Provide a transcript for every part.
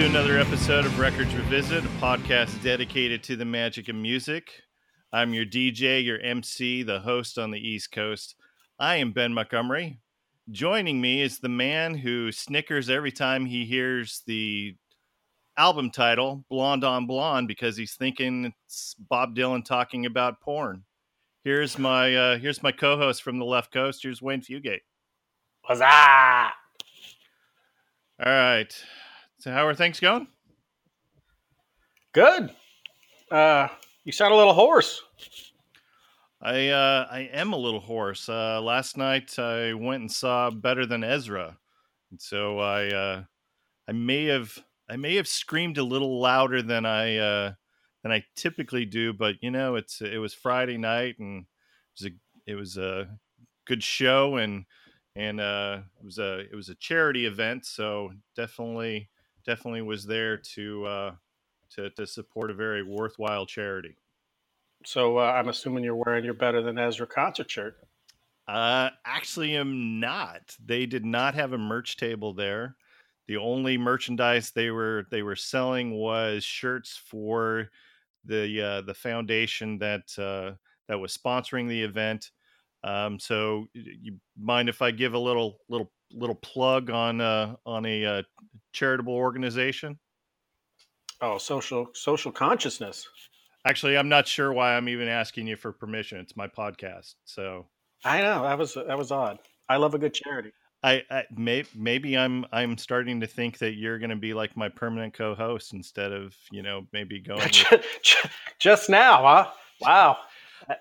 To another episode of Records Revisit, a podcast dedicated to the magic of music. I'm your DJ, your MC, the host on the East Coast. I am Ben Montgomery. Joining me is the man who snickers every time he hears the album title, Blonde on Blonde, because he's thinking it's Bob Dylan talking about porn. Here's my uh, here's my co-host from the left coast. Here's Wayne Fugate. What's up? All right. So how are things going? Good. Uh, you sound a little hoarse. I uh, I am a little hoarse. Uh, last night I went and saw Better Than Ezra, and so I uh, I may have I may have screamed a little louder than I uh, than I typically do, but you know it's it was Friday night and it was a it was a good show and and uh, it was a it was a charity event, so definitely definitely was there to uh, to to support a very worthwhile charity. So uh, I'm assuming you're wearing your Better Than Ezra concert shirt. Uh, actually, am not. They did not have a merch table there. The only merchandise they were they were selling was shirts for the uh, the foundation that uh, that was sponsoring the event. Um, so, you mind if I give a little little little plug on uh, on a uh, charitable organization? Oh, social social consciousness. Actually, I'm not sure why I'm even asking you for permission. It's my podcast, so I know that was that was odd. I love a good charity. I, I may, maybe I'm I'm starting to think that you're going to be like my permanent co-host instead of you know maybe going with, just now, huh? Wow,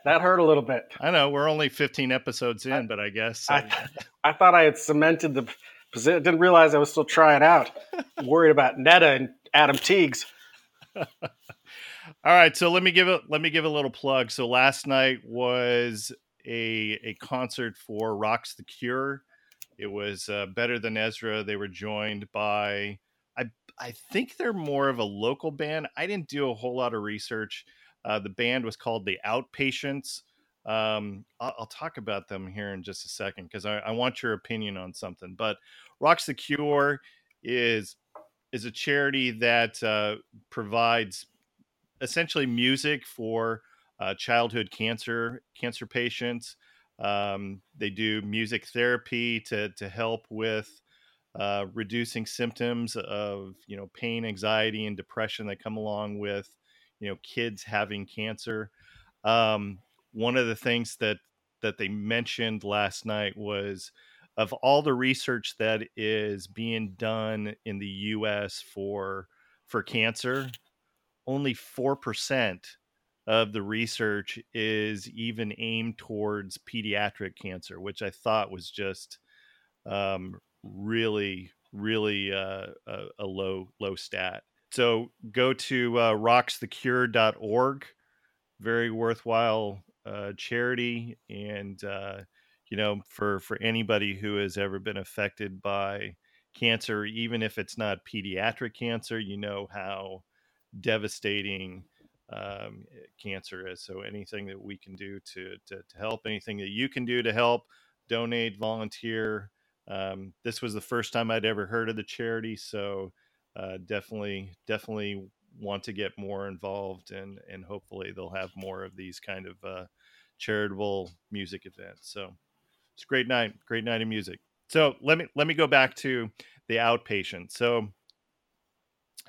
that, hurt a little bit. I know we're only 15 episodes in, I, but I guess I, I thought I had cemented the position. Didn't realize I was still trying out. worried about Netta and Adam Teagues. All right, so let me give it let me give a little plug. So last night was a a concert for Rocks the Cure. It was uh, better than Ezra. They were joined by I I think they're more of a local band. I didn't do a whole lot of research. Uh, the band was called the Outpatients. Um, I'll, I'll, talk about them here in just a second because I, I want your opinion on something. But Rocks the Cure is is a charity that uh, provides essentially music for uh, childhood cancer cancer patients. Um, they do music therapy to to help with uh, reducing symptoms of you know pain, anxiety, and depression that come along with you know kids having cancer. Um, one of the things that that they mentioned last night was of all the research that is being done in the U.S. for for cancer, only 4% of the research is even aimed towards pediatric cancer, which I thought was just um, really, really uh, a, a, low, low stat. So go to uh, rocksthecure.org. Very worthwhile uh, charity. And, uh, you know, for, for anybody who has ever been affected by cancer, even if it's not pediatric cancer, you know how devastating um, cancer is. So anything that we can do to, to, to help, anything that you can do to help, donate, volunteer. Um, this was the first time I'd ever heard of the charity, so uh, definitely, definitely want to get more involved, and and hopefully they'll have more of these kind of uh, charitable music events. So it's a great night, great night of music. So let me let me go back to the outpatient. So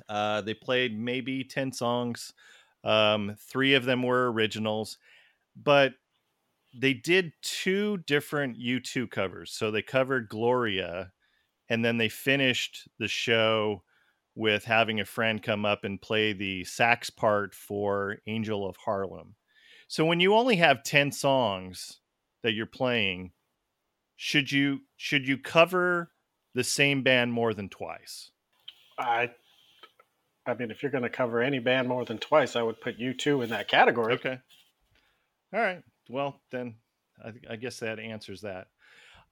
uh, they played maybe 10 songs. Um, three of them were originals, but they did two different U2 covers. So they covered Gloria, and then they finished the show with having a friend come up and play the sax part for Angel of Harlem. So when you only have 10 songs that you're playing, should you should you cover the same band more than twice? I I mean, if you're going to cover any band more than twice, I would put you 2 in that category. Okay. All right. Well, then I, I guess that answers that.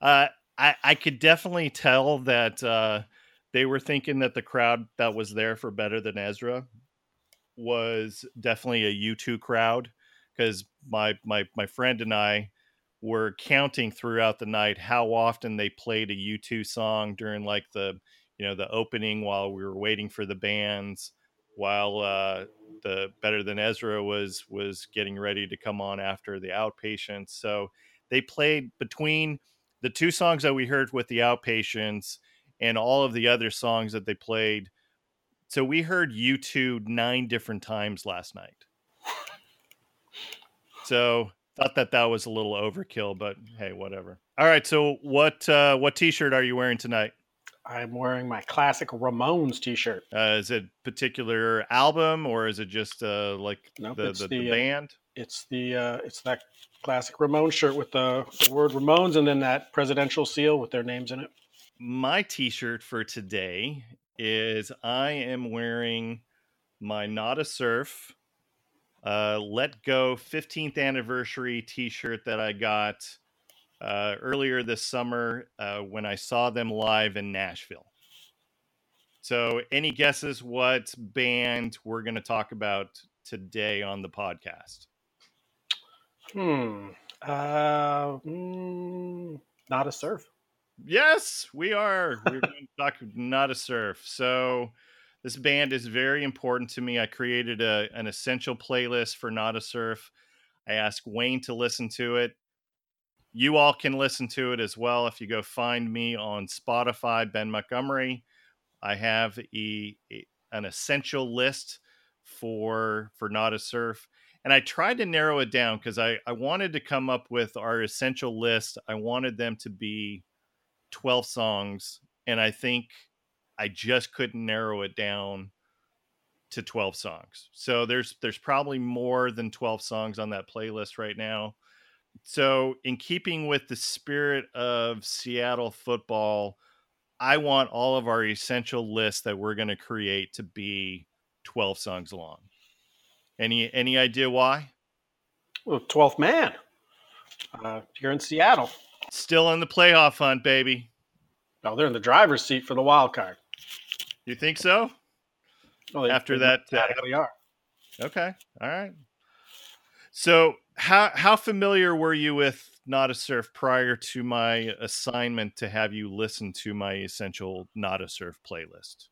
Uh, I, I could definitely tell that uh, they were thinking that the crowd that was there for Better Than Ezra was definitely a U2 crowd because my, my, my friend and I were counting throughout the night how often they played a U2 song during like the you know the opening while we were waiting for the bands, while uh, the Better Than Ezra was was getting ready to come on after the Outpatients. So they played between the two songs that we heard with the Outpatients and all of the other songs that they played. So we heard U2 nine different times last night. So thought that that was a little overkill, but hey, whatever. All right. So what uh, what T-shirt are you wearing tonight? I'm wearing my classic Ramones T-shirt. Uh, is it particular album or is it just uh, like Nope, the, the, the, the uh, band? It's the uh, it's that classic Ramones shirt with the, the word Ramones and then that presidential seal with their names in it. My T-shirt for today is I am wearing my Nada Surf uh, Let Go 15th anniversary T-shirt that I got uh, earlier this summer uh, when I saw them live in Nashville. So, any guesses what band we're going to talk about today on the podcast? Hmm. Uh, mm, Nada Surf. Yes, we are. We're going to talk Nada Surf. So this band is very important to me. I created a, an essential playlist for Nada Surf. I asked Wayne to listen to it. You all can listen to it as well if you go find me on Spotify, Ben Montgomery. I have a, a- an essential list for for Nada Surf and i tried to narrow it down because I, I wanted to come up with our essential list i wanted them to be 12 songs and i think i just couldn't narrow it down to 12 songs so there's there's probably more than 12 songs on that playlist right now so in keeping with the spirit of seattle football i want all of our essential lists that we're going to create to be 12 songs long any any idea why Well, 12th man. Uh, here in Seattle. Still in the playoff hunt baby Oh, they're in the driver's seat for the wild card. you think so Well, they- After they that, uh, are. Okay. All right. So how how familiar were you with Nada Surf prior to my assignment to have you listen to my essential Nada Surf playlist?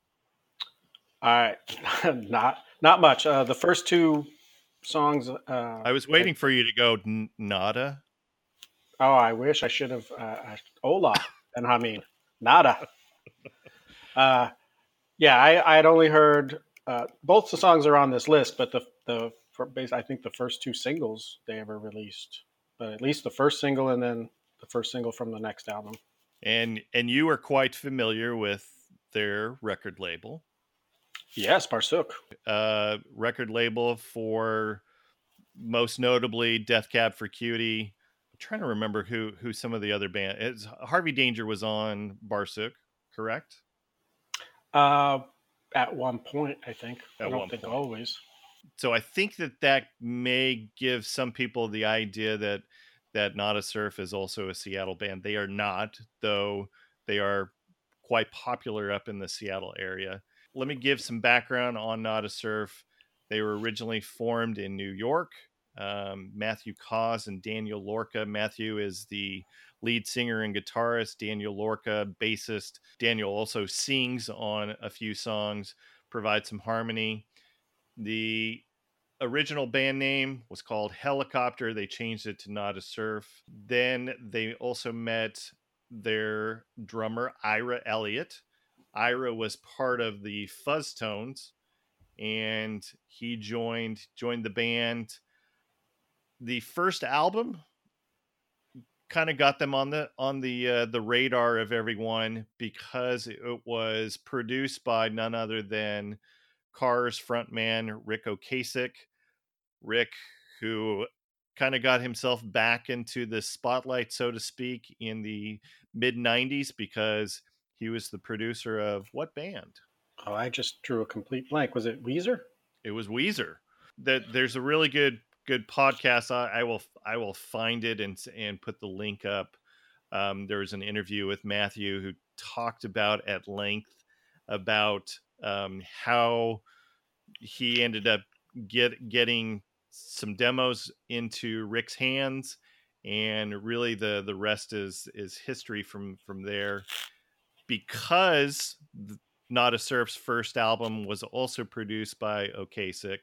All right, not not much. Uh, the first two songs. Uh, I was waiting for you to go nada. Oh, I wish I should have. Uh, uh, Ola and Hameen. Nada. Uh, yeah, I I had only heard uh, both the songs are on this list, but the the I think the first two singles they ever released, but at least the first single and then the first single from the next album. And and you are quite familiar with their record label. Yes, Barsuk. Uh record label for most notably Death Cab for Cutie. Trying to remember who who some of the other band it's Harvey Danger was on Barsuk, correct? Uh, at one point, I think. I At don't one think point. always. so I think that that may give some people the idea that that Nada Surf is also a Seattle band. They are not, though they are quite popular up in the Seattle area. Let me give some background on Nada Surf. They were originally formed in New York. Um, Matthew Caws and Daniel Lorca. Matthew is the lead singer and guitarist. Daniel Lorca, bassist. Daniel also sings on a few songs, provides some harmony. The original band name was called Helicopter. They changed it to Nada Surf. Then they also met their drummer, Ira Elliott. Ira was part of the Fuzztones and he joined joined the band. The first album kind of got them on the on the uh, the radar of everyone because it was produced by none other than Cars frontman Ric Ocasek. Rick, who kind of got himself back into the spotlight, so to speak, in the mid 90s because he was the producer of what band? Oh, I just drew a complete blank. Was it Weezer? It was Weezer. That there's a really good good podcast. I, I will I will find it and and put the link up. Um, there was an interview with Matthew who talked about at length about um, how he ended up get getting some demos into Rick's hands, and really the the rest is is history from from there. because Nada Surf's first album was also produced by Ocasek,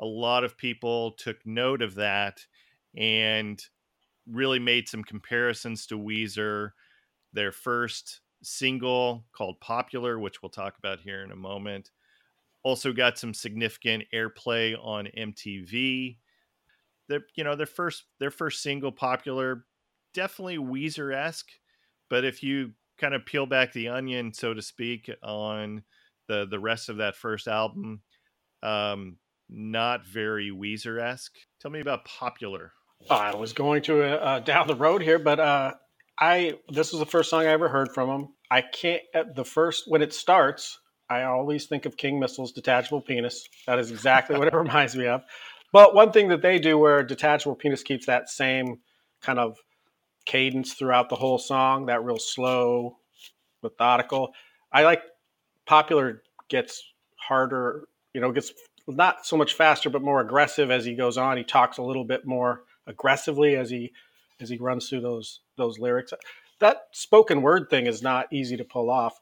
a lot of people took note of that and really made some comparisons to Weezer. Their first single called Popular, which we'll talk about here in a moment, also got some significant airplay on MTV. Their, you know, their first their first single, Popular, definitely Weezer esque. But if you kind of peel back the onion, so to speak, on the the rest of that first album, um, not very Weezer esque. Tell me about Popular. I was going to uh, uh, down the road here, but uh, I this was the first song I ever heard from him. I can't at the first when it starts. I always think of King Missile's detachable penis. That is exactly what it reminds me of. But one thing that they do where detachable penis keeps that same kind of cadence throughout the whole song, that real slow, methodical. I like popular gets harder, you know, gets not so much faster but more aggressive as he goes on. He talks a little bit more aggressively as he as he runs through those those lyrics. That spoken word thing is not easy to pull off,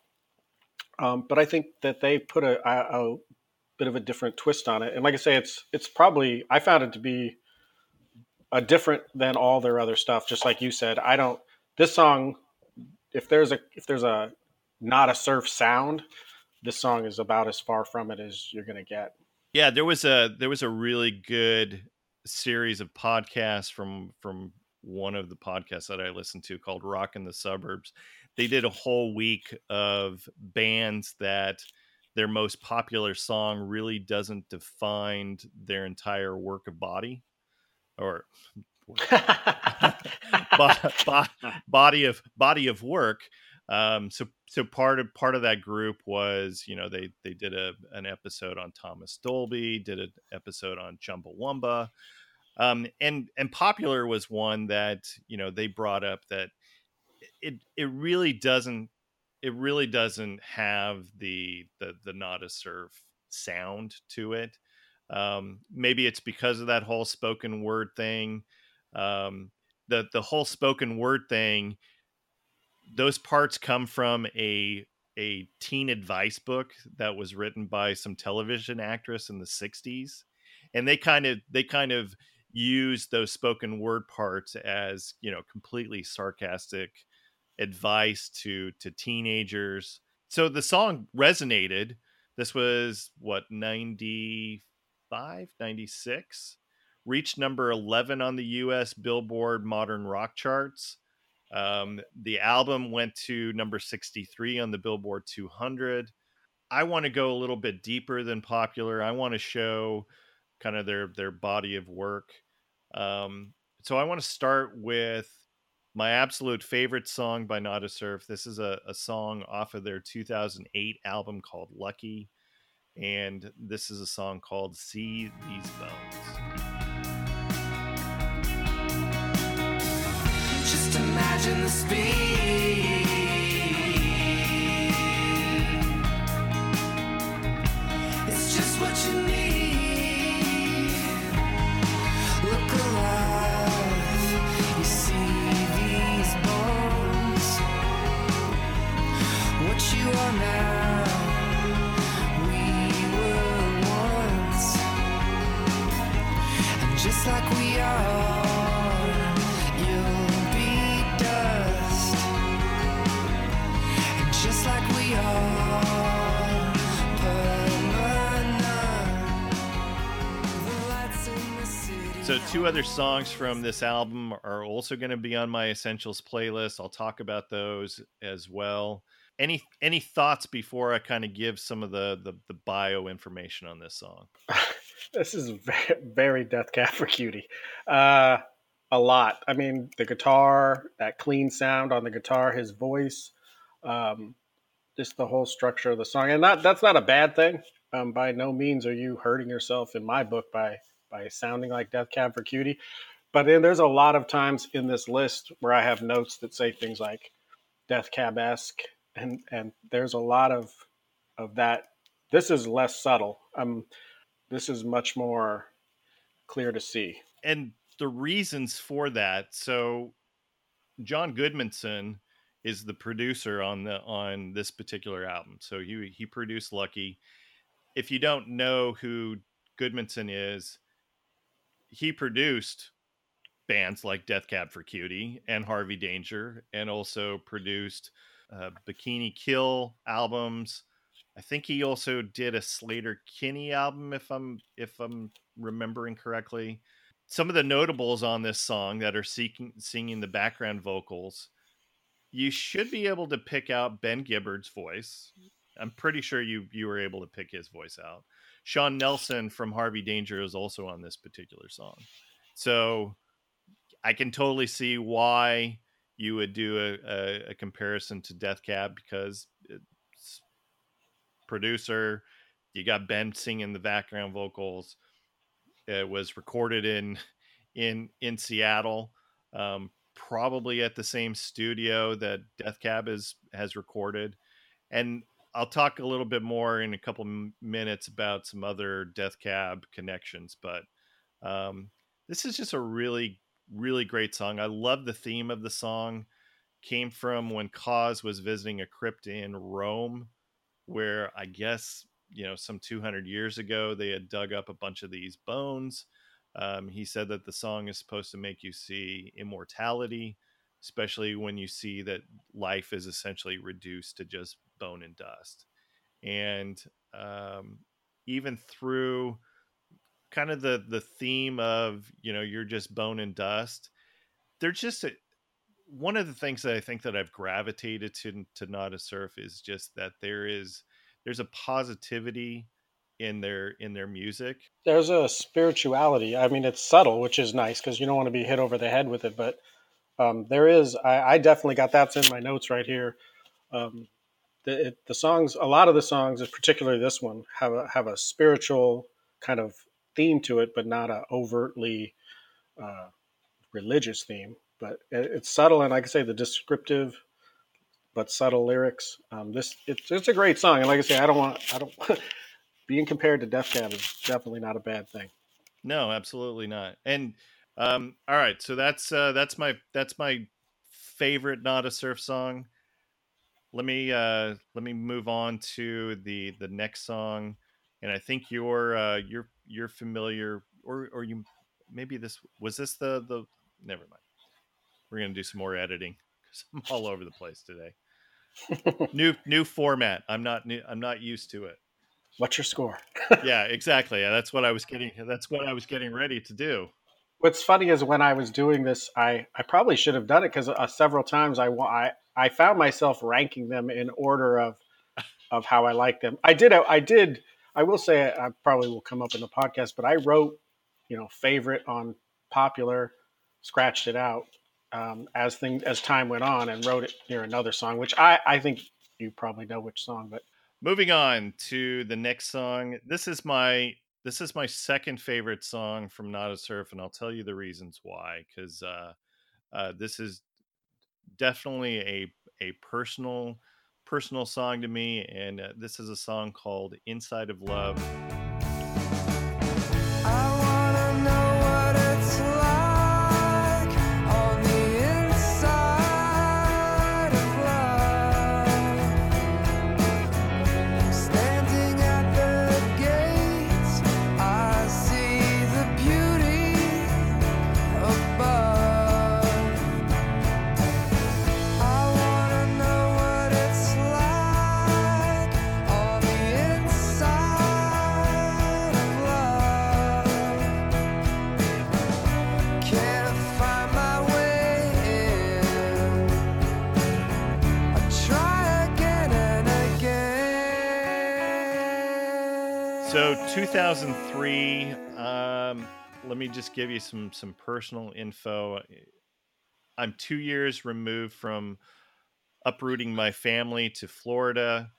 um, but I think that they put a, a, a, bit of a different twist on it. And like I say, it's it's probably I found it to be a different than all their other stuff. Just like you said, I don't this song. If there's a if there's a Nada Surf sound, this song is about as far from it as you're gonna get. Yeah, there was a there was a really good series of podcasts from from one of the podcasts that I listened to called Rock in the Suburbs. They did a whole week of bands that their most popular song really doesn't define their entire work of body or body of body of work um, so so part of part of that group was you know they they did a an episode on Thomas Dolby, did an episode on Chumbawamba, um, and and popular was one that you know they brought up that it it really doesn't it really doesn't have the the the Nada Surf sound to it. Um, maybe it's because of that whole spoken word thing. Um, the the whole spoken word thing those parts come from a a teen advice book that was written by some television actress in the 60s and they kind of they kind of use those spoken word parts as you know completely sarcastic advice to to teenagers. So the song resonated. This was what 95 96 reached number 11 on the us billboard modern rock charts um, the album went to number 63 on the Billboard 200. I want to go a little bit deeper than popular. I want to show kind of their their body of work. Um, so I want to start with my absolute favorite song by Nada Surf. This is a, a song off of their 2008 album called Lucky. And this is a song called See These Bones. Imagine the speed. So, two other songs from this album are also going to be on my essentials playlist. I'll talk about those as well. Any any thoughts before I kind of give some of the, the the bio information on this song? this is very, Death Cab for Cutie. Uh, a lot. I mean, the guitar, that clean sound on the guitar, his voice, um, just the whole structure of the song, and that that's not a bad thing. Um, by no means are you hurting yourself in my book by by sounding like Death Cab for Cutie. But then there's a lot of times in this list where I have notes that say things like Death Cab esque, and and there's a lot of of that. This is less subtle. Um, this is much more clear to see. And the reasons for that. So, John Goodmanson is the producer on the on this particular album. So he he produced Lucky. If you don't know who Goodmanson is, he produced bands like Death Cab for Cutie and Harvey Danger, and also produced uh, Bikini Kill albums. I think he also did a Sleater-Kinney album, if I'm if I'm remembering correctly. Some of the notables on this song that are seeking, singing the background vocals, you should be able to pick out Ben Gibbard's voice. I'm pretty sure you you were able to pick his voice out. Sean Nelson from Harvey Danger is also on this particular song. So I can totally see why you would do a, a, a comparison to Death Cab because it's producer, you got Ben singing the background vocals. It was recorded in in in Seattle, um, probably at the same studio that Death Cab is has recorded, and I'll talk a little bit more in a couple minutes about some other Death Cab connections, but um, this is just a really, really great song. I love the theme of the song. Came from when Caws was visiting a crypt in Rome, where I guess you know some 200 years ago they had dug up a bunch of these bones. Um, he said that the song is supposed to make you see immortality, especially when you see that life is essentially reduced to just bone and dust. And um, even through kind of the the theme of you know you're just bone and dust, they're just a, one of the things that I think that I've gravitated to to Nada Surf is just that there is there's a positivity in their in their music. There's a spirituality. I mean, it's subtle, which is nice because you don't want to be hit over the head with it. But um, there is. I, I, definitely got that's in my notes right here. Um, the, it, the songs, a lot of the songs, particularly this one, have a have a spiritual kind of theme to it, but not a overtly uh, religious theme. But it, it's subtle, and I say, the descriptive but subtle lyrics. Um, this it's, it's a great song, and like I say, I don't want I don't being compared to Death Cab is definitely not a bad thing. No, absolutely not. And um, all right, so that's uh, that's my that's my favorite Nada Surf song let me uh let me move on to the the next song and i think you're uh you're you're familiar or or you maybe this was this the the never mind. We're gonna do some more editing because i'm all over the place today. New new format. I'm not new i'm not used to it. What's your score? Yeah exactly. That's what i was getting that's what i was getting ready to do. What's funny is when I was doing this, I, I probably should have done it because uh, several times I, I I found myself ranking them in order of of how I like them. I did I did I will say I probably will come up in the podcast, but I wrote you know favorite on popular, scratched it out um, as thing as time went on, and wrote it near another song, which I I think you probably know which song, but. Moving on to the next song. This is my this is my second favorite song from Nada Surf, and I'll tell you the reasons why. Because uh, uh, this is definitely a a personal personal song to me, and uh, this is a song called "Inside of Love." 2003. Um, let me just give you some some personal info. I'm two years removed from uprooting my family to Florida.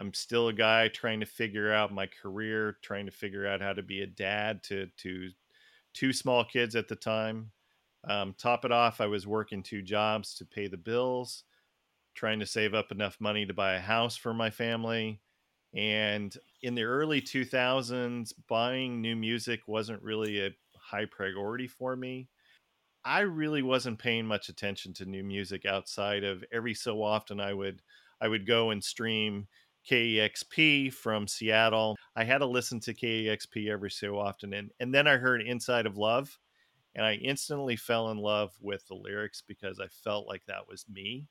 I'm still a guy trying to figure out my career, trying to figure out how to be a dad to to two small kids at the time. Um, top it off, I was working two jobs to pay the bills, trying to save up enough money to buy a house for my family and in the early 2000s, buying new music wasn't really a high priority for me. I really wasn't paying much attention to new music outside of every so often I would I would go and stream KEXP from Seattle. I had to listen to KEXP every so often and and then I heard Inside of Love and I instantly fell in love with the lyrics because I felt like that was me.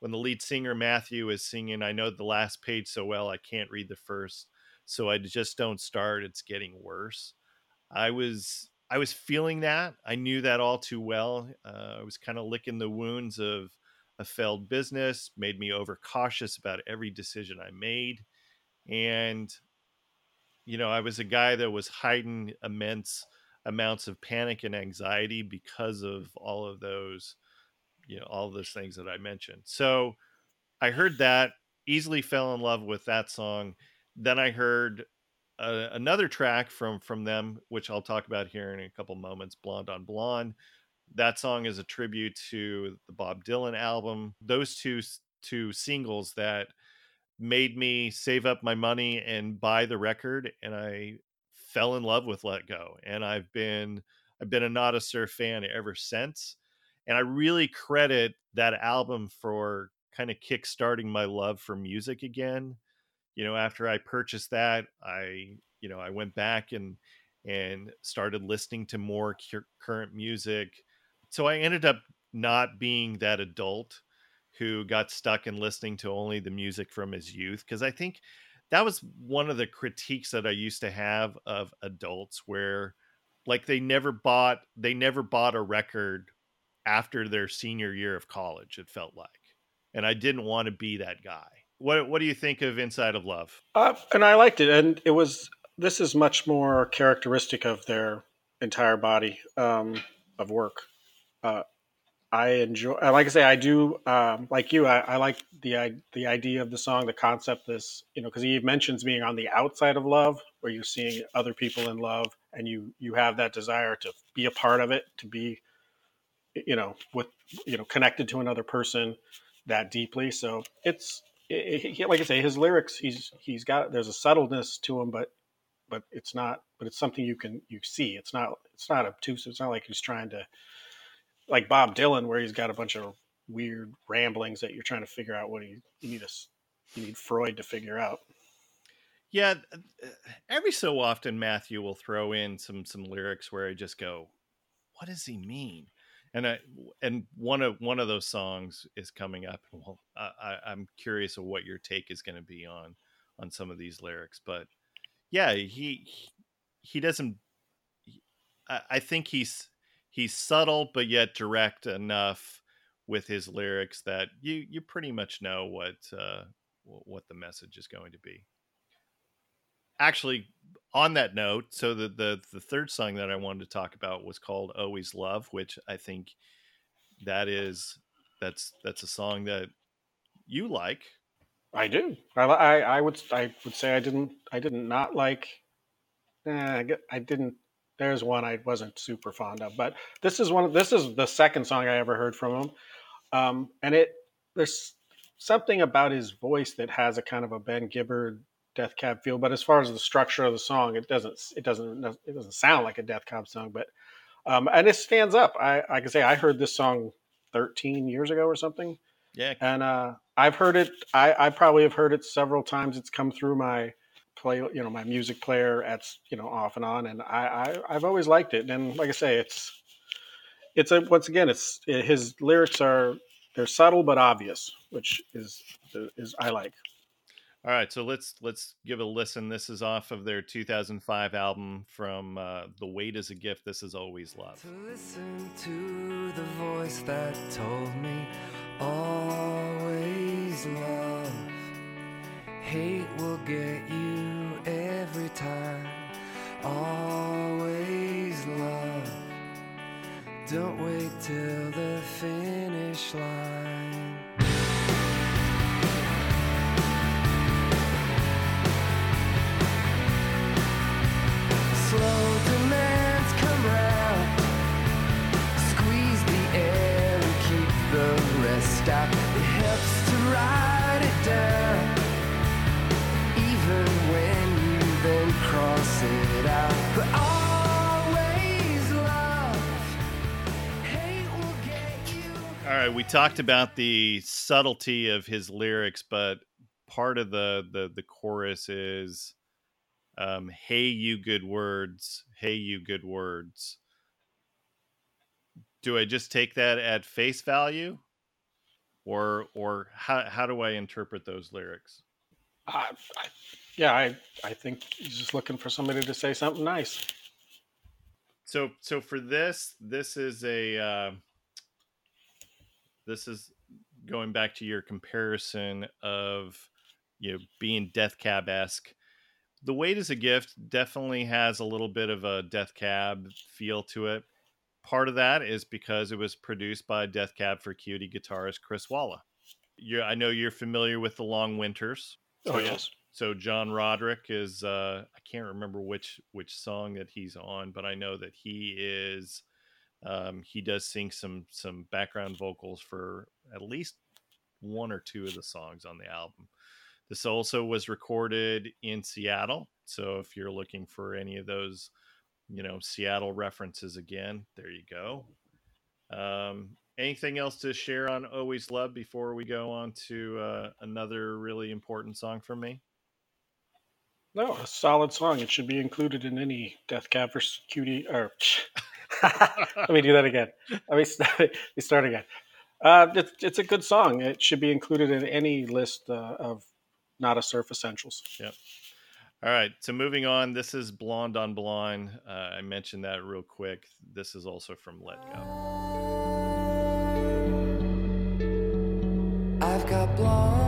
When the lead singer Matthew is singing I know the last page so well I can't read the first so I just don't start it's getting worse. I was I was feeling that. I knew that all too well. Uh, I was kind of licking the wounds of a failed business, made me overcautious about every decision I made. And, you know, I was a guy that was hiding immense amounts of panic and anxiety because of all of those, you know, all those things that I mentioned. So I heard that, easily fell in love with that song. Then I heard uh, another track from from them, which I'll talk about here in a couple moments, "Blonde on Blonde." That song is a tribute to the Bob Dylan album. Those two two singles that made me save up my money and buy the record, and I fell in love with Let Go, and I've been I've been a Nada Surf fan ever since. And I really credit that album for kind of kickstarting my love for music again. You know after i purchased that i you know i went back and and started listening to more current music. So i ended up not being that adult who got stuck in listening to only the music from his youth because i think that was one of the critiques that i used to have of adults where like they never bought they never bought a record after their senior year of college it felt like and i didn't want to be that guy what What do you think of Inside of Love? Uh, and I liked it, and it was. This is much more characteristic of their entire body um, of work. Uh, I enjoy, like I say, I do um, like you. I, I, like the the idea of the song, the concept. This, you know, because he mentions being on the outside of love, where you're seeing other people in love, and you you have that desire to be a part of it, to be, you know, with you know, connected to another person that deeply. So it's he, like I say, his lyrics, he's he's got there's a subtleness to him, but but it's not, but it's something you can you see. It's not it's not obtuse. It's not like he's trying to like Bob Dylan, where he's got a bunch of weird ramblings that you're trying to figure out what he you need a you need Freud to figure out. Yeah, uh, every so often Matthew will throw in some some lyrics where I just go, "What does he mean?" And I and one of one of those songs is coming up. Well, I, I'm curious of what your take is going to be on on some of these lyrics, but yeah, he he doesn't. I, I think he's he's subtle but yet direct enough with his lyrics that you you pretty much know what uh, what the message is going to be. Actually, on that note, so the, the the third song that I wanted to talk about was called "Always Love," which I think that is that's that's a song that you like. I do. I, I, I would I would say I didn't I didn't not like. Eh, I didn't. There's one I wasn't super fond of, but this is one. This is the second song I ever heard from him, um, and it there's something about his voice that has a kind of a Ben Gibbard Death Cab feel. But as far as the structure of the song, it doesn't it doesn't it doesn't sound like a Death Cab song. But um, and it stands up. I I can say I heard this song 13 years ago or something. Yeah, and uh, I've heard it. I I probably have heard it several times. It's come through my play you know my music player at you know off and on and I, I i've always liked it and like i say it's it's a once again it's his lyrics are they're subtle but obvious which is is i like all right, so let's let's give a listen. This is off of their 2005 album from uh, "The Weight Is a Gift." This is always love. To listen to the voice that told me always love. Hate will get you every time. Always love. Don't wait till the finish line. Stop. It helps to write it down, even when you then cross it out. But always love. Hey, All right, we talked about the subtlety of his lyrics, but part of the the the chorus is um hey you good words, hey you good words. Do I just take that at face value? Or or how how do I interpret those lyrics? I, I, yeah, I I think he's just looking for somebody to say something nice. So so for this, this is a uh, this is going back to your comparison of you know being Death Cab esque. The Weight is a Gift definitely has a little bit of a Death Cab feel to it. Part of that is because it was produced by Death Cab for Cutie guitarist Chris Walla. you I know you're familiar with the Long Winters. Oh yes, so John Roderick is uh I can't remember which which song that he's on, but I know that he is um he does sing some some background vocals for at least one or two of the songs on the album. This also was recorded in Seattle. So if you're looking for any of those, you know, Seattle references again, there you go. Um anything else to share on Always Love before we go on to uh, another really important song for me? no, a solid song. It should be included in any Death Cab for Cutie. Or let me do that again. Let me start, let me start again. Uh, it's, it's a good song. It should be included in any list uh, of Nada Surf essentials. All right. So moving on, this is Blonde on Blonde. Uh, I mentioned that real quick. This is also from Let Go. I've got blonde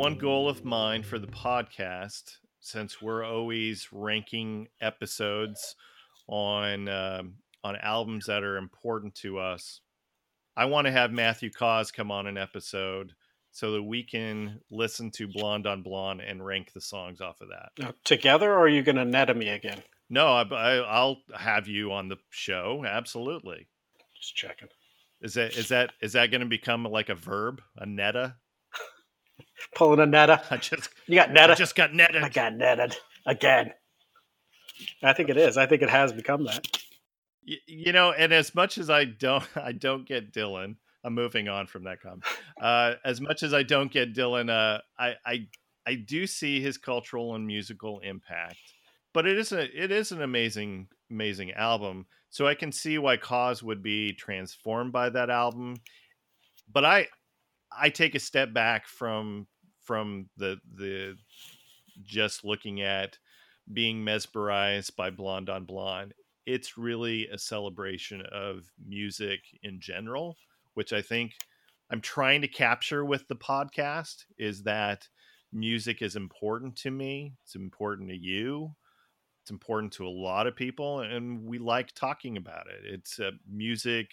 one goal of mine for the podcast, since we're always ranking episodes on um, on albums that are important to us, I want to have Matthew Caws come on an episode so that we can listen to Blonde on Blonde and rank the songs off of that. Now, together, or are you going to net me again? No, I, I, I'll have you on the show. Absolutely. Just checking. Is that is that is that going to become like a verb, a netta? Pulling a netta. I just You got I just got netted. I got netted again. I think it is. I think it has become that. Y- you know, and as much as I don't, I don't get Dylan. I'm moving on from that comment. Uh, as much as I don't get Dylan, uh, I, I, I do see his cultural and musical impact. But it is a, it is an amazing, amazing album. So I can see why Caws would be transformed by that album. But I, I take a step back from from the the just looking at being mesmerized by Blonde on Blonde it's really a celebration of music in general, which I think I'm trying to capture with the podcast is that music is important to me. It's important to you. It's important to a lot of people, and we like talking about it. It's uh, music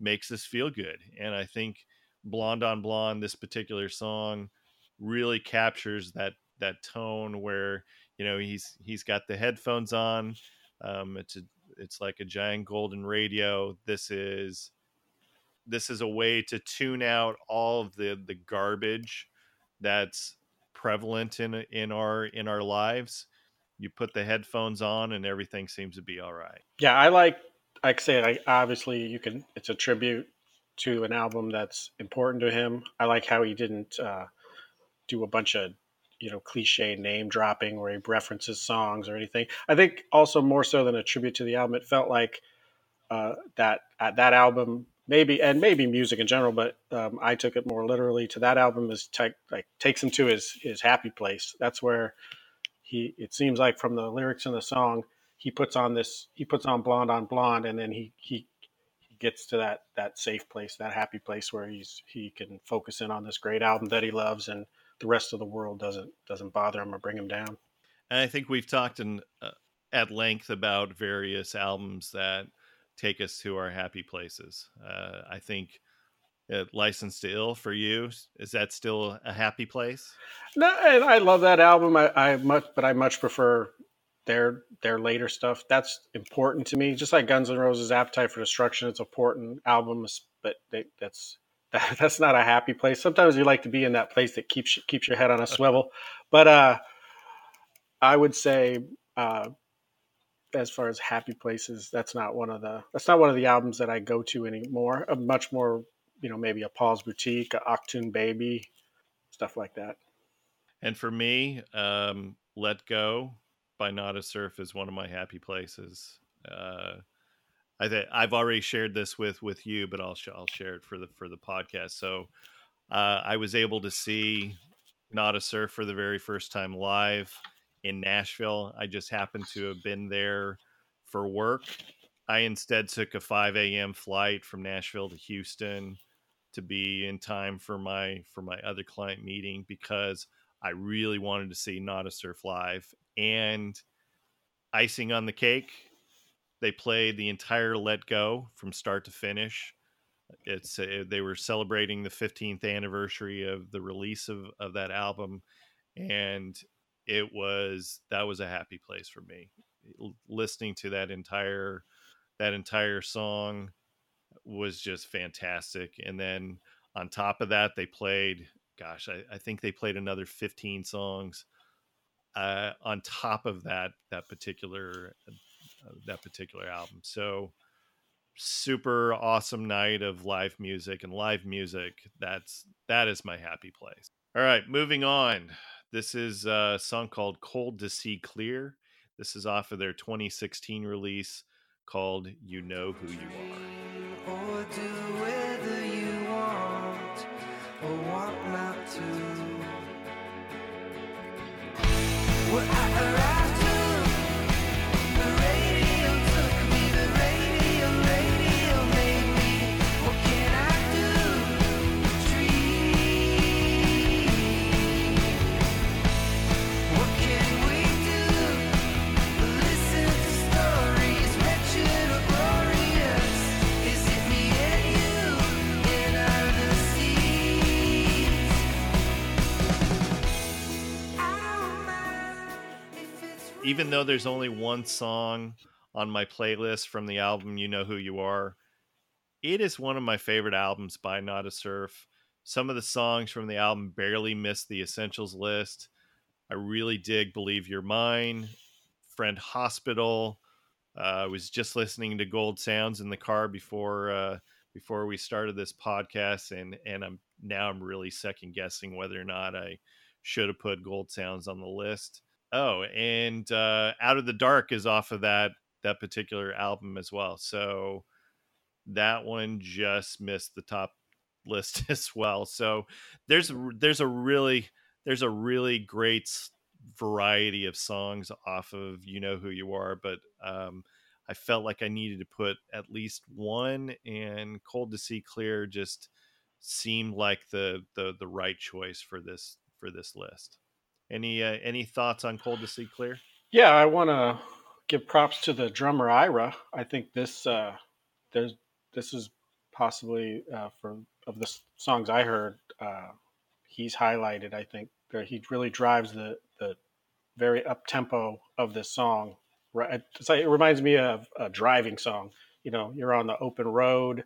makes us feel good, and I think "Blonde on Blonde," this particular song, really captures that that tone where you know he's he's got the headphones on. Um, it's a it's like a giant golden radio this is this is a way to tune out all of the the garbage that's prevalent in in our in our lives you put the headphones on and everything seems to be all right Yeah, I like. Like I say, I, obviously you can. It's a tribute to an album that's important to him. I like how he didn't uh, do a bunch of you know cliche name dropping where he references songs or anything. I think also more so than a tribute to the album, it felt like uh, that uh, that album maybe and maybe music in general, but um, I took it more literally. To that album is like takes him to his his happy place. That's where he. It seems like from the lyrics in the song, he puts on this. He puts on blonde on blonde, and then he he he gets to that that safe place, that happy place where he's he can focus in on this great album that he loves and the rest of the world doesn't doesn't bother him or bring him down. and i think we've talked in uh, at length about various albums that take us to our happy places uh, i think uh, license to ill for you is that still a happy place No, and I love that album. I, I much, but I much prefer their their later stuff. That's important to me. Just like Guns N' Roses' Appetite for Destruction, it's important album, but they, that's that, that's not a happy place. Sometimes you like to be in that place that keeps keeps your head on a swivel. But uh, I would say, uh, as far as happy places, that's not one of the that's not one of the albums that I go to anymore. A much more, you know, maybe a Paul's Boutique, a Achtung Baby, stuff like that. And for me, um, Let Go by Nada Surf is one of my happy places. Uh, I th- I've already shared this with with you, but I'll sh- I'll share it for the for the podcast. So uh, I was able to see Nada Surf for the very first time live in Nashville. I just happened to have been there for work. I instead took a 5 a.m. flight from Nashville to Houston to be in time for my for my other client meeting because I really wanted to see Nada Surf live. And icing on the cake, they played the entire Let Go from start to finish. It's uh, they were celebrating the 15th anniversary of the release of, of that album, and it was that was a happy place for me. Listening to that entire that entire song was just fantastic. And then on top of that, they played gosh, I, I think they played another 15 songs uh, on top of that that particular uh, that particular album. So super awesome night of live music and live music. That's that is my happy place. All right, moving on. This is a song called "Cold to See Clear." This is off of their 2016 release called "You Know Who You Are." To. Well, I even though there's only one song on my playlist from the album You Know Who You Are, it is one of my favorite albums by Nada Surf. Some of the songs from the album barely missed the essentials list. I really dig Believe You're Mine, Friend Hospital. Uh, I was just listening to Gold Sounds in the car before uh, before we started this podcast, and and I'm now I'm really second guessing whether or not I should have put Gold Sounds on the list. Oh, and uh, Out of the Dark is off of that that particular album as well. So that one just missed the top list as well. So there's there's a really there's a really great variety of songs off of You Know Who You Are, but um, I felt like I needed to put at least one, and Cold to See Clear just seemed like the the the right choice for this for this list. Any uh, any thoughts on Cold to See Clear? Yeah, I want to give props to the drummer Ira. I think this uh, there's this is possibly uh, for of the songs I heard, uh, he's highlighted. I think that he really drives the the very up tempo of this song. Right, it's like, it reminds me of a driving song. You know, you're on the open road,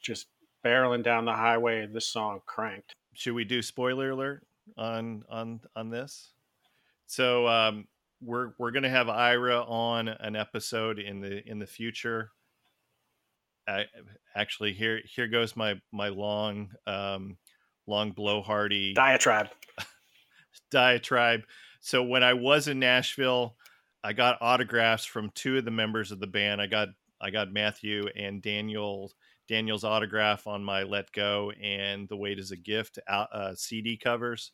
just barreling down the highway, this song cranked. Should we do spoiler alert on on on this? So um, we're we're gonna have Ira on an episode in the in the future. I, actually, here here goes my my long um, long blowhardy Diatribe. diatribe. So when I was in Nashville, I got autographs from two of the members of the band. I got I got Matthew and Daniel Daniel's autograph on my Let Go and The Weight is a Gift uh, CD covers.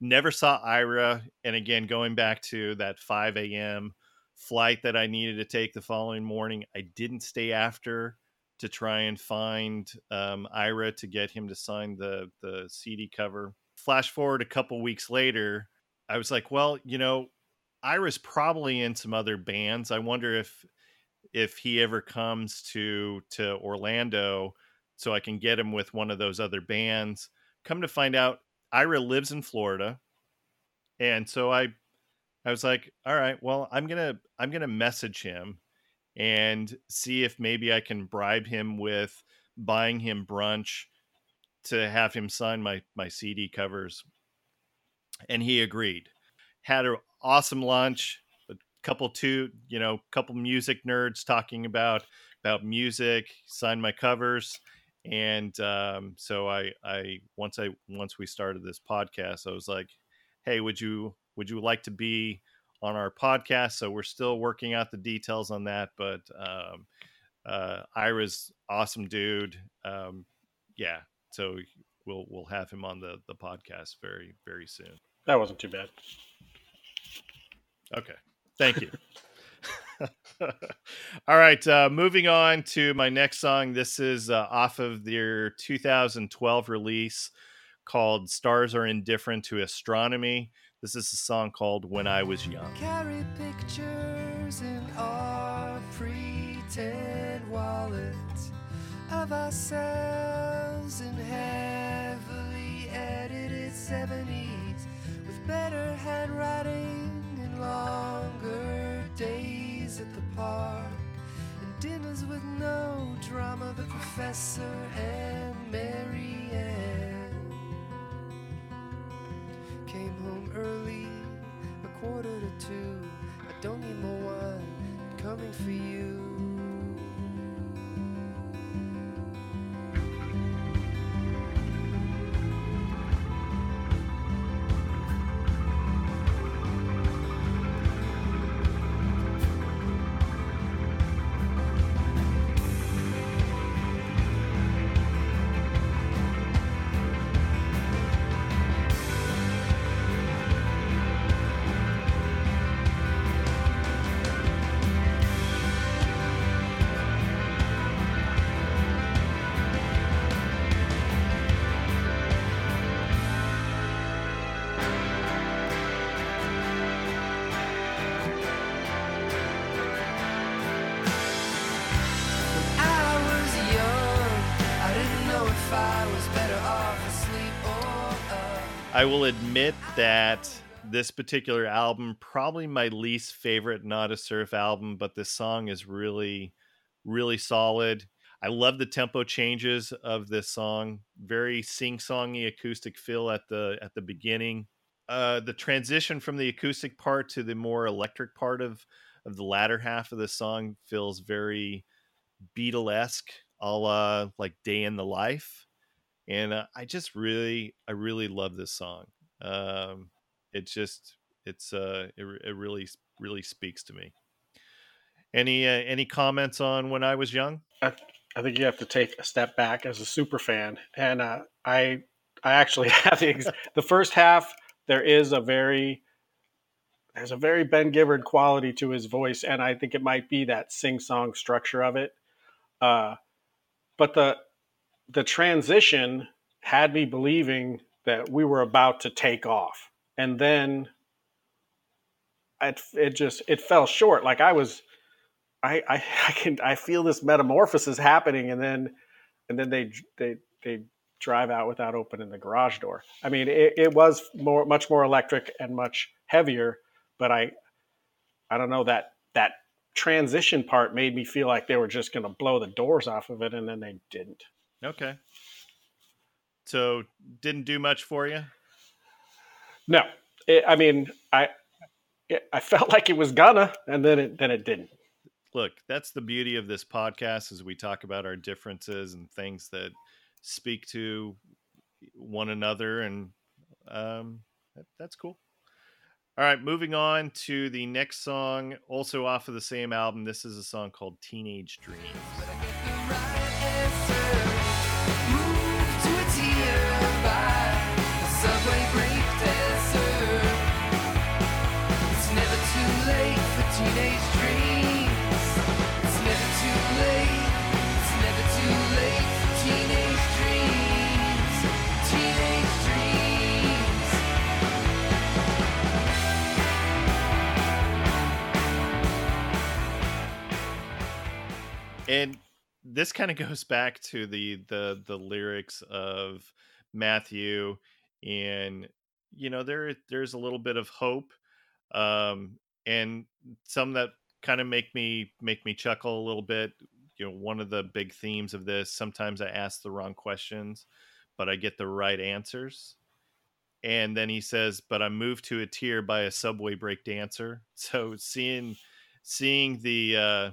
Never saw Ira, and again going back to that 5 a.m. flight that I needed to take the following morning, I didn't stay after to try and find um, Ira to get him to sign the the CD cover. Flash forward a couple weeks later, I was like, well, you know, Ira's probably in some other bands. I wonder if if he ever comes to to Orlando so I can get him with one of those other bands. Come to find out Ira lives in Florida. And so I I was like, all right, well, I'm gonna I'm gonna message him and see if maybe I can bribe him with buying him brunch to have him sign my my CD covers. And he agreed. Had an awesome lunch, couple two, you know, couple music nerds talking about about music, signed my covers. And um, so I I once I once we started this podcast, I was like, hey, would you would you like to be on our podcast? So we're still working out the details on that, but um, uh, Ira's awesome dude. Um, yeah, so we'll we'll have him on the the podcast very very soon. That wasn't too bad. Okay, thank you. All right, uh, moving on to my next song. This is uh, off of their 2012 release called "Stars Are Indifferent to Astronomy." This is a song called "When I Was Young." Carry pictures in our pretend wallets of ourselves in heavily edited 70s with better handwriting and longer days at the park and dinners with no drama. The professor and Mary Ann came home early, a quarter to two. I don't need more wine, I'm coming for you. I will admit that this particular album probably my least favorite Nada Surf album but this song is really really solid. I love the tempo changes of this song. Very sing-songy acoustic feel at the at the beginning. Uh the transition from the acoustic part to the more electric part of of the latter half of the song feels very beatlesque a la like day in the life and uh, i just really i really love this song um it's just it's uh it, it really really speaks to me any uh, any comments on when i was young I, I think you have to take a step back as a super fan, and uh, I I actually have the, ex- the first half. There is a very there's a very Ben Gibbard quality to his voice, and I think it might be that sing song structure of it. Uh, but the the transition had me believing that we were about to take off, and then it it just it fell short. Like I was. I, I, I can I feel this metamorphosis happening, and then and then they they they drive out without opening the garage door. I mean, it, it was more much more electric and much heavier, but I I don't know that that transition part made me feel like they were just going to blow the doors off of it, and then they didn't. Okay. So didn't do much for you? No, it, I mean I it, I felt like it was gonna, and then it then it didn't. look that's the beauty of this podcast is we talk about our differences and things that speak to one another and um that, that's cool. All right moving on to the next song also off of the same album. This is a song called teenage dreams and this kind of goes back to the the the lyrics of Matthew and you know there there's a little bit of hope um, and some that kind of make me make me chuckle a little bit. You know, one of the big themes of this. Sometimes I ask the wrong questions, but I get the right answers. And then he says, "But I'm moved to a tear by a subway break dancer." So seeing seeing the uh,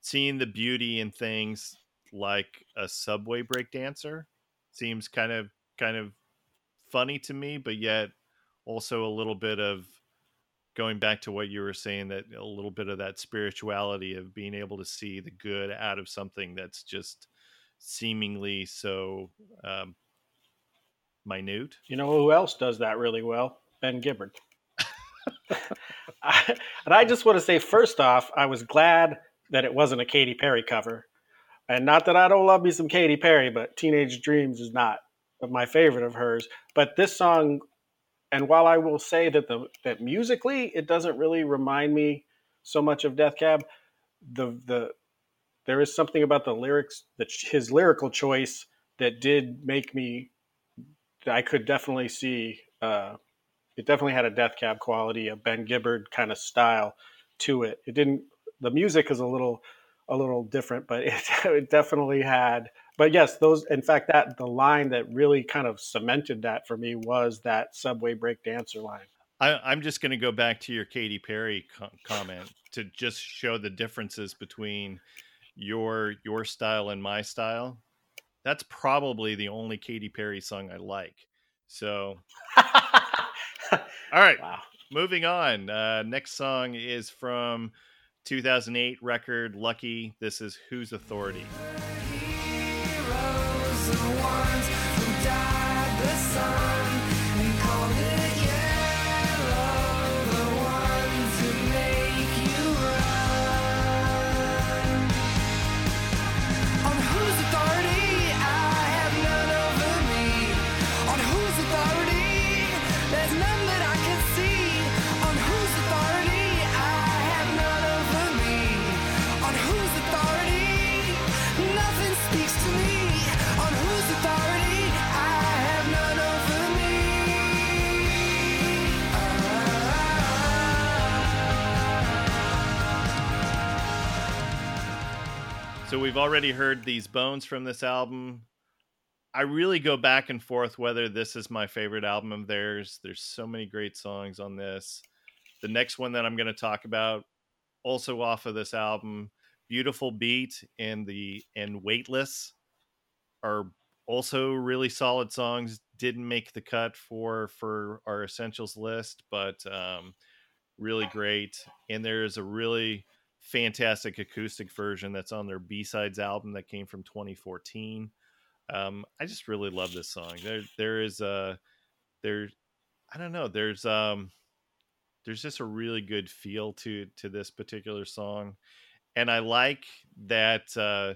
seeing the beauty in things like a subway break dancer seems kind of kind of funny to me, but yet also a little bit of going back to what you were saying that a little bit of that spirituality of being able to see the good out of something that's just seemingly so um, minute. You know who else does that really well? Ben Gibbard. I- and I just want to say, first off, I was glad that it wasn't a Katy Perry cover. And not that I don't love me some Katy Perry, but Teenage Dreams is not my favorite of hers. But this song, and while I will say that the that musically it doesn't really remind me so much of Death Cab, the the there is something about the lyrics that his lyrical choice that did make me I could definitely see uh, it definitely had a Death Cab quality, a Ben Gibbard kind of style to it. It didn't. The music is a little a little different, but it, it definitely had. But yes, those. In fact, that the line that really kind of cemented that for me was that subway break dancer line. I, I'm just going to go back to your Katy Perry co- comment to just show the differences between your your style and my style. That's probably the only Katy Perry song I like. So, all right, wow. moving on. Uh, next song is from 2008 record Lucky. This is Whose Authority. The ones who died the sun So we've already heard these bones from this album. I really go back and forth whether this is my favorite album of theirs. There's so many great songs on this. The next one that I'm going to talk about, also off of this album, "Beautiful Beat" and the and "Weightless" are also really solid songs. Didn't make the cut for for our essentials list, but um, really great. And there's a really fantastic acoustic version that's on their B-sides album that came from 2014. Um, I just really love this song. There there is a there I don't know, there's um there's just a really good feel to to this particular song. And I like that uh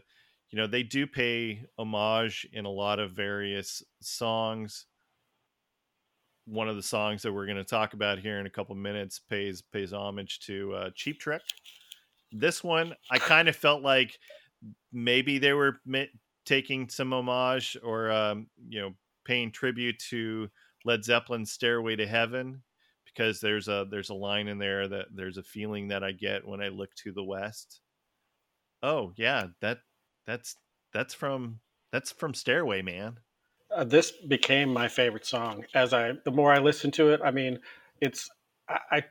you know, they do pay homage in a lot of various songs. One of the songs that we're going to talk about here in a couple minutes pays pays homage to uh, Cheap Trick this one i kind of felt like maybe they were taking some homage or um, you know paying tribute to led zeppelin's stairway to heaven because there's a there's a line in there that there's a feeling that i get when i look to the west oh yeah that that's that's from that's from stairway man Uh, this became my favorite song as I the more I listen to it. I mean, it's I I,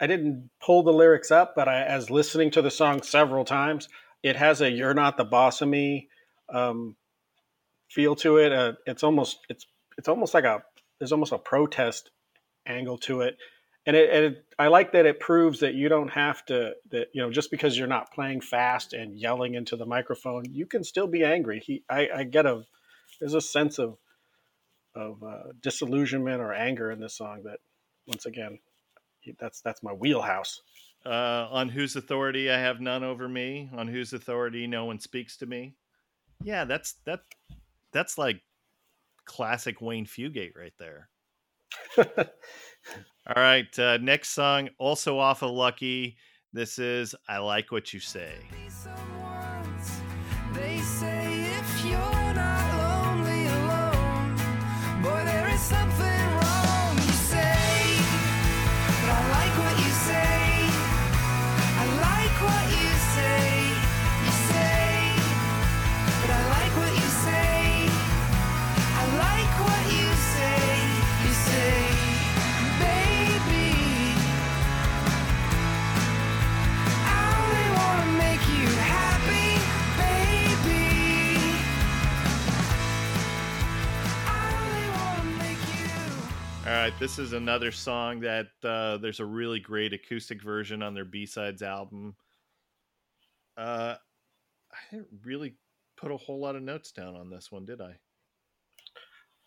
I didn't pull the lyrics up, but I as listening to the song several times, it has a "You're not the boss of me" um, feel to it. Uh, it's almost it's it's almost like a there's almost a protest angle to it, and it, and it I like that it proves that you don't have to that you know just because you're not playing fast and yelling into the microphone, you can still be angry. He I, I get a there's a sense of of uh, disillusionment or anger in this song that once again that's that's my wheelhouse. Uh, on whose authority i have none over me on whose authority no one speaks to me? Yeah that's that that's like classic wayne fugate right there. All right uh, next song also off of lucky. This is i like what you say right, this is another song that uh, there's a really great acoustic version on their B sides album. Uh, I didn't really put a whole lot of notes down on this one, did I?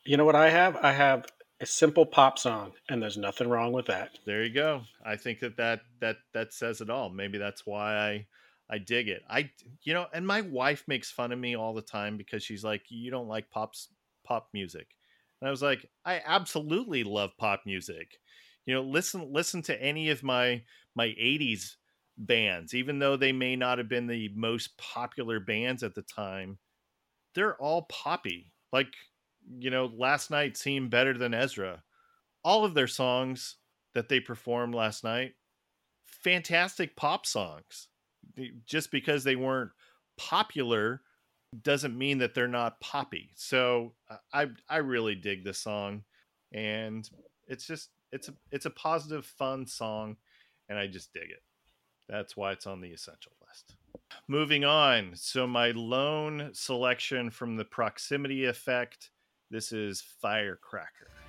You know what I have? I have a simple pop song, and there's nothing wrong with that. There you go. I think that that that that says it all. Maybe that's why I I dig it. I you know, and my wife makes fun of me all the time because she's like, "You don't like pops pop music," and I was like, "I absolutely love pop music." You know, listen listen to any of my my '80s bands, even though they may not have been the most popular bands at the time. They're all poppy. Like you know, last night seemed better than Ezra. All of their songs that they performed last night, fantastic pop songs. Just because they weren't popular doesn't mean that they're not poppy. So uh, I I really dig this song, and it's just it's a it's a positive, fun song, and I just dig it. That's why it's on the essential list. Moving on. So my lone selection from the proximity effect. This is Firecracker.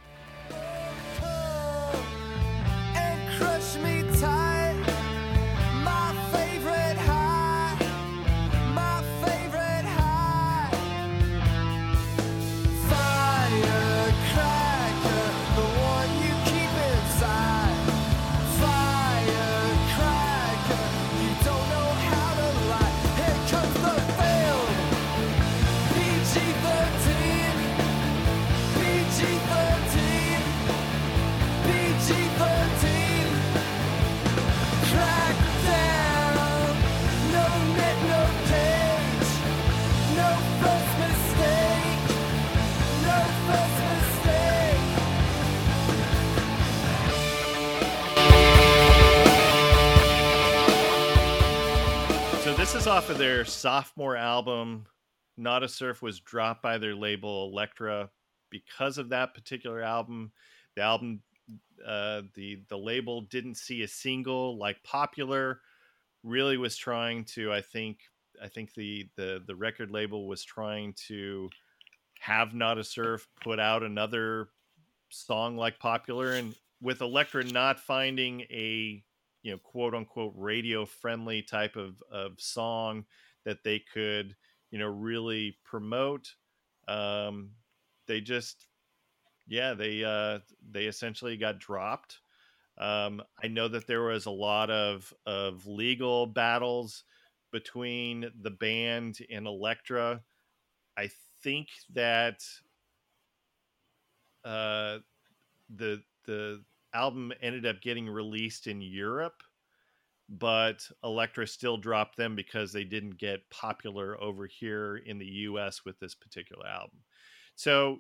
Off of their sophomore album. Nada Surf was dropped by their label Elektra because of that particular album. The album, uh, the the label didn't see a single like Popular. Really was trying to. I think. I think the the the record label was trying to have Nada Surf put out another song like Popular, and with Elektra not finding a you know quote unquote radio friendly type of of song that they could you know really promote um they just yeah they uh they essentially got dropped um i know that there was a lot of of legal battles between the band and Elektra. i think that uh the the album ended up getting released in Europe, but Elektra still dropped them because they didn't get popular over here in the US with this particular album. So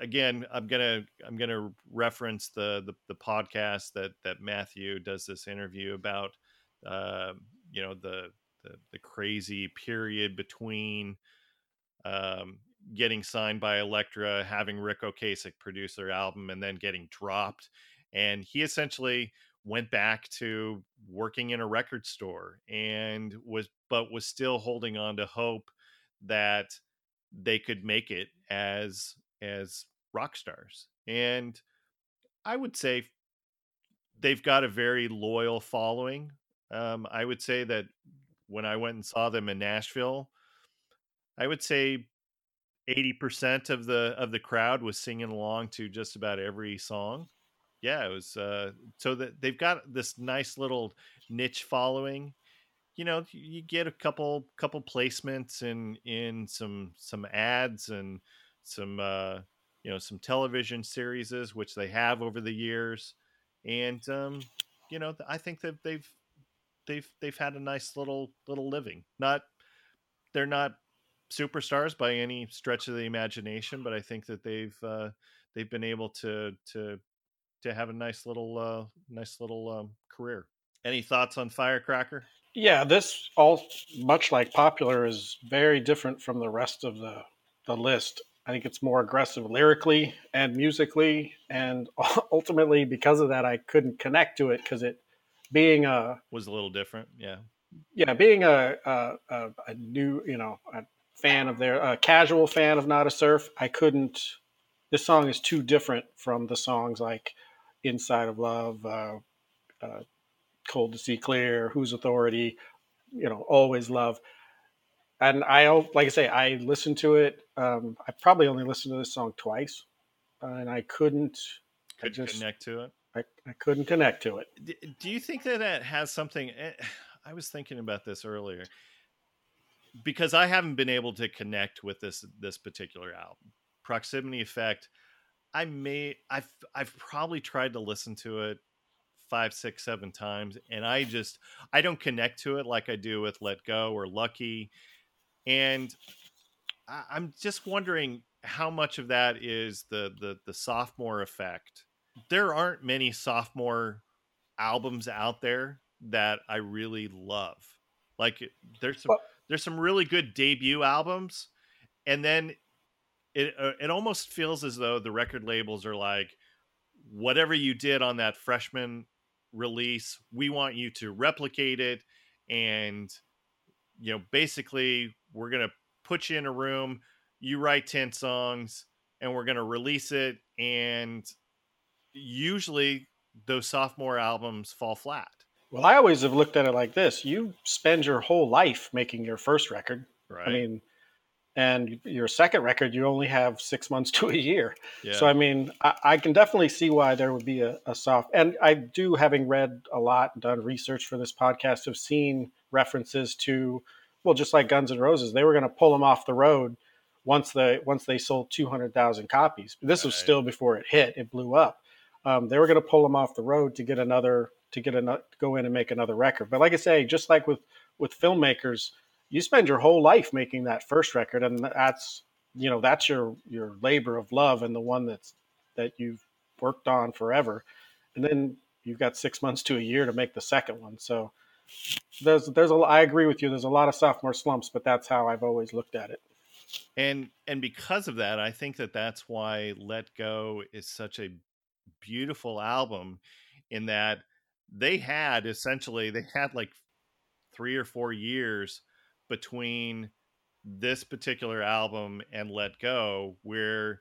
again, I'm gonna I'm gonna reference the the, the podcast that that Matthew does this interview about uh, you know the, the the crazy period between um, getting signed by Elektra, having Ric Ocasek produce their album, and then getting dropped. And he essentially went back to working in a record store and was, but was still holding on to hope that they could make it as as rock stars. And I would say they've got a very loyal following. Um, I would say that when I went and saw them in Nashville, I would say 80% of the of the crowd was singing along to just about every song. Yeah, it was uh so that they've got this nice little niche following. You know, you get a couple couple placements in in some some ads and some uh you know some television series which they have over the years and um you know i think that they've they've they've had a nice little little living not they're not superstars by any stretch of the imagination but i think that they've uh they've been able to to to have a nice little uh nice little um career. Any thoughts on firecracker? Yeah, this all much like popular is very different from the rest of the the list. I think it's more aggressive lyrically and musically, and ultimately because of that, I couldn't connect to it because it being a was a little different yeah. Yeah being a a, a, a new you know a fan of their a casual fan of Nada Surf, I couldn't this song is too different from the songs like Inside of Love, uh, uh, Cold to See Clear, Whose Authority, you know, Always Love. And I, like I say, I listened to it. Um, I probably only listened to this song twice, and I couldn't, Could just, connect to it. I, I couldn't connect to it. Do you think that that has something eh, i was thinking about this earlier because i haven't been able to connect with this this particular album proximity effect i may i've i've probably tried to listen to it five six seven times and i just i don't connect to it like i do with let go or lucky and I, i'm just wondering how much of that is the the the sophomore effect there aren't many sophomore albums out there that I really love. Like there's some there's some really good debut albums, and then it uh, it almost feels as though the record labels are like, whatever you did on that freshman release, we want you to replicate it, and you know basically we're gonna put you in a room, you write ten songs, and we're gonna release it, and usually those sophomore albums fall flat. Well, I always have looked at it like this: you spend your whole life making your first record. Right. I mean, and your second record, you only have six months to a year. yeah. So I mean, I, I can definitely see why there would be a, a soft. And I do, having read a lot and done research for this podcast, have seen references to, well, just like Guns N' Roses, they were going to pull them off the road once they once they sold two hundred thousand copies. This was Right. still before it hit; it blew up. Um, they were going to pull them off the road to get another to get another go in and make another record. But like I say, just like with with filmmakers, you spend your whole life making that first record, and that's you know that's your your labor of love and the one that's that you've worked on forever, and then you've got six months to a year to make the second one. So there's there's a I agree with you. There's a lot of sophomore slumps, but that's how I've always looked at it. and and because of that i think that that's why let go is such a beautiful album in that they had essentially they had like three or four years between this particular album and let go where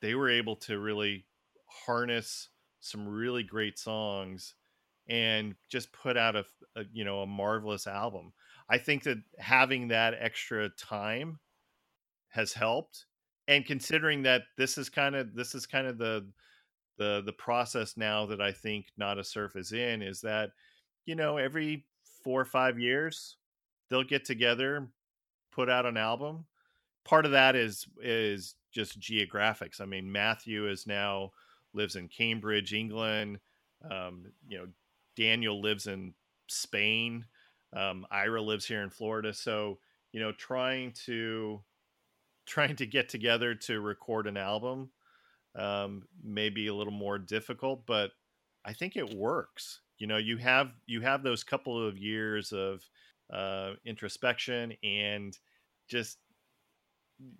they were able to really harness some really great songs and just put out a, a you know a marvelous album. I think that having that extra time has helped and considering that this is kind of this is kind of the the the process now that i think Nada Surf is in is that you know every four or five years they'll get together put out an album. Part of that is is just geographics. I mean matthew is now lives in cambridge england. Um, you know daniel lives in spain. Um, ira lives here in florida. So you know trying to trying to get together to record an album um, may be a little more difficult, but I think it works. You know, you have you have those couple of years of uh, introspection and just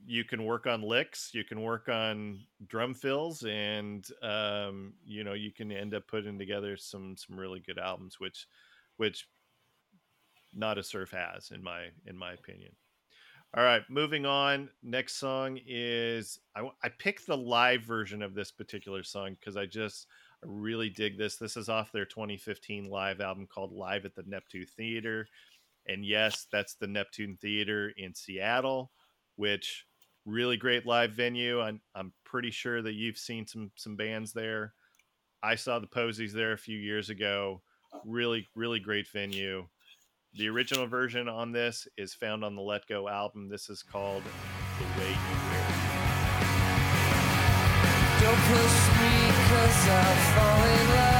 you can work on licks, you can work on drum fills, and um, you know you can end up putting together some some really good albums, which which Nada Surf has in my in my opinion. All right, moving on. Next song is i, I picked the live version of this particular song because I just really dig this. This is off their 2015 live album called Live at the Neptune Theater. And yes, that's the Neptune Theater in Seattle, which really great live venue. I'm, I'm pretty sure that you've seen some some bands there. I saw the Posies there a few years ago. Really, really great venue. The original version on this is found on the Let Go album. This is called The Way You Wear. Don't push me cause I'll fall in love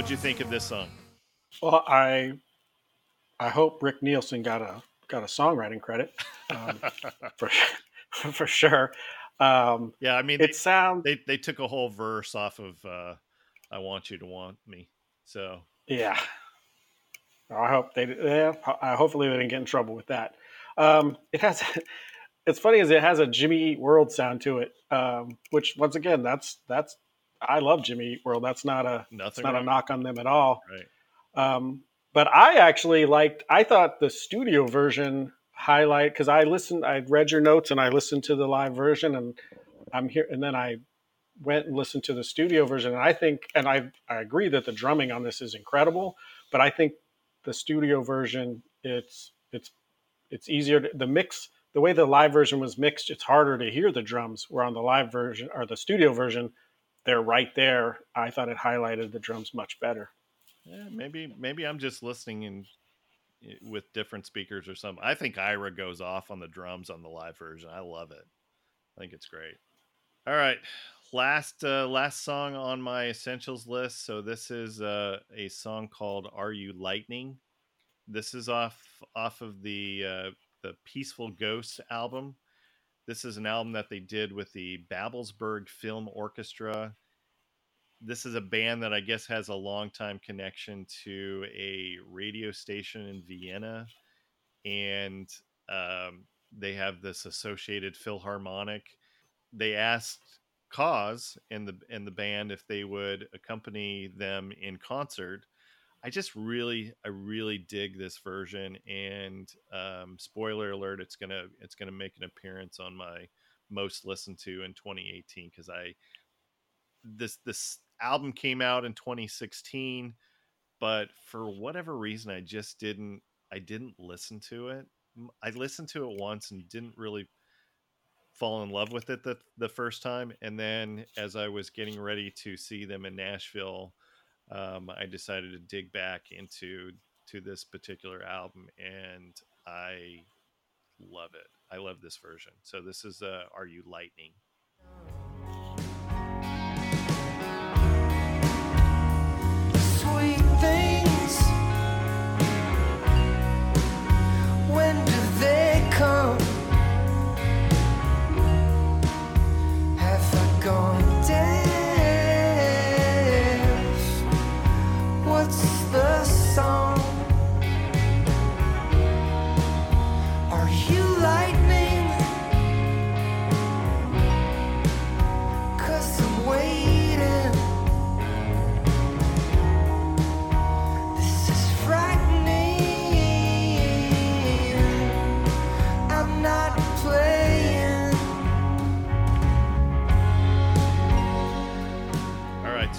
What'd you think of this song? Well, I I hope Rick Nielsen got a got a songwriting credit um, for for sure. Um, Yeah, I mean, it sounds they they took a whole verse off of uh, "I Want You to Want Me," so yeah. I hope they yeah. ho- Hopefully they didn't get in trouble with that. Um, it has. It's funny as it has a Jimmy Eat World sound to it, um, which once again that's that's I love Jimmy Eat World. That's not a nothing. not a knock on them at all. Right. Um, but I actually liked. I thought the studio version highlight because I listened. I read your notes and I listened to the live version, and I'm here. And then I went and listened to the studio version, and I think, and I I agree that the drumming on this is incredible. But I think the studio version, it's it's it's easier. To, the mix, the way the live version was mixed, it's harder to hear the drums. Where on the live version or the studio version, they're right there. I thought it highlighted the drums much better. Yeah, maybe maybe I'm just listening in eh, with different speakers or something. I think Ira goes off on the drums on the live version. I love it. I think it's great. All right, last uh, last song on my essentials list. So this is uh, a song called "Are You Lightning." This is off off of the uh, the Peaceful Ghosts album. This is an album that they did with the Babelsberg Film Orchestra this is a band that I guess has a long time connection to a radio station in Vienna, and um, they have this associated Philharmonic. They asked Caws and the and the band if they would accompany them in concert. I just really, I really dig this version, and um, spoiler alert, it's gonna it's gonna make an appearance on my most listened to in 2018 because I this this album came out in 2016 but for whatever reason i just didn't i didn't listen to it. I listened to it once and didn't really fall in love with it the, the first time and then as i was getting ready to see them in nashville um, i decided to dig back into to this particular album and i love it. I love this version. So this is uh, are you lightning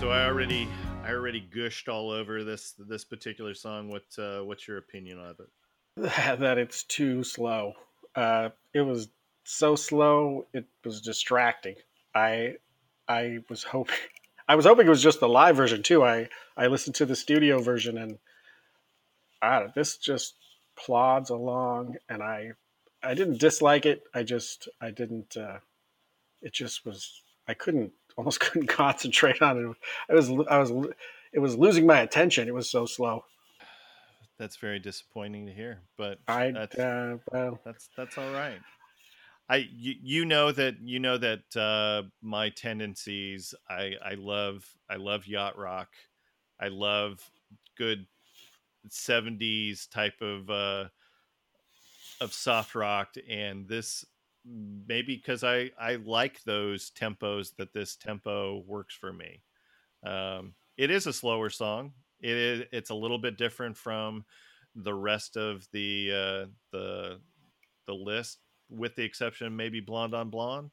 so I already I already gushed all over this this particular song. What uh, what's your opinion of it? that it's too slow. Uh, it was so slow, it was distracting. I I was hoping I was hoping it was just the live version too. I I listened to the studio version and this just plods along, and I I didn't dislike it. I just I didn't. Uh, it just was. I couldn't almost couldn't concentrate on it. I was I was it was losing my attention. It was so slow. That's very disappointing to hear, but I that's uh, well that's that's all right. I you, you know that you know that uh, my tendencies. I I love I love yacht rock. I love good '70s type of uh, of soft rock, and this maybe because I I like those tempos that this tempo works for me. Um, it is a slower song. It is it's a little bit different from the rest of the uh, the the list, with the exception of maybe Blonde on Blonde.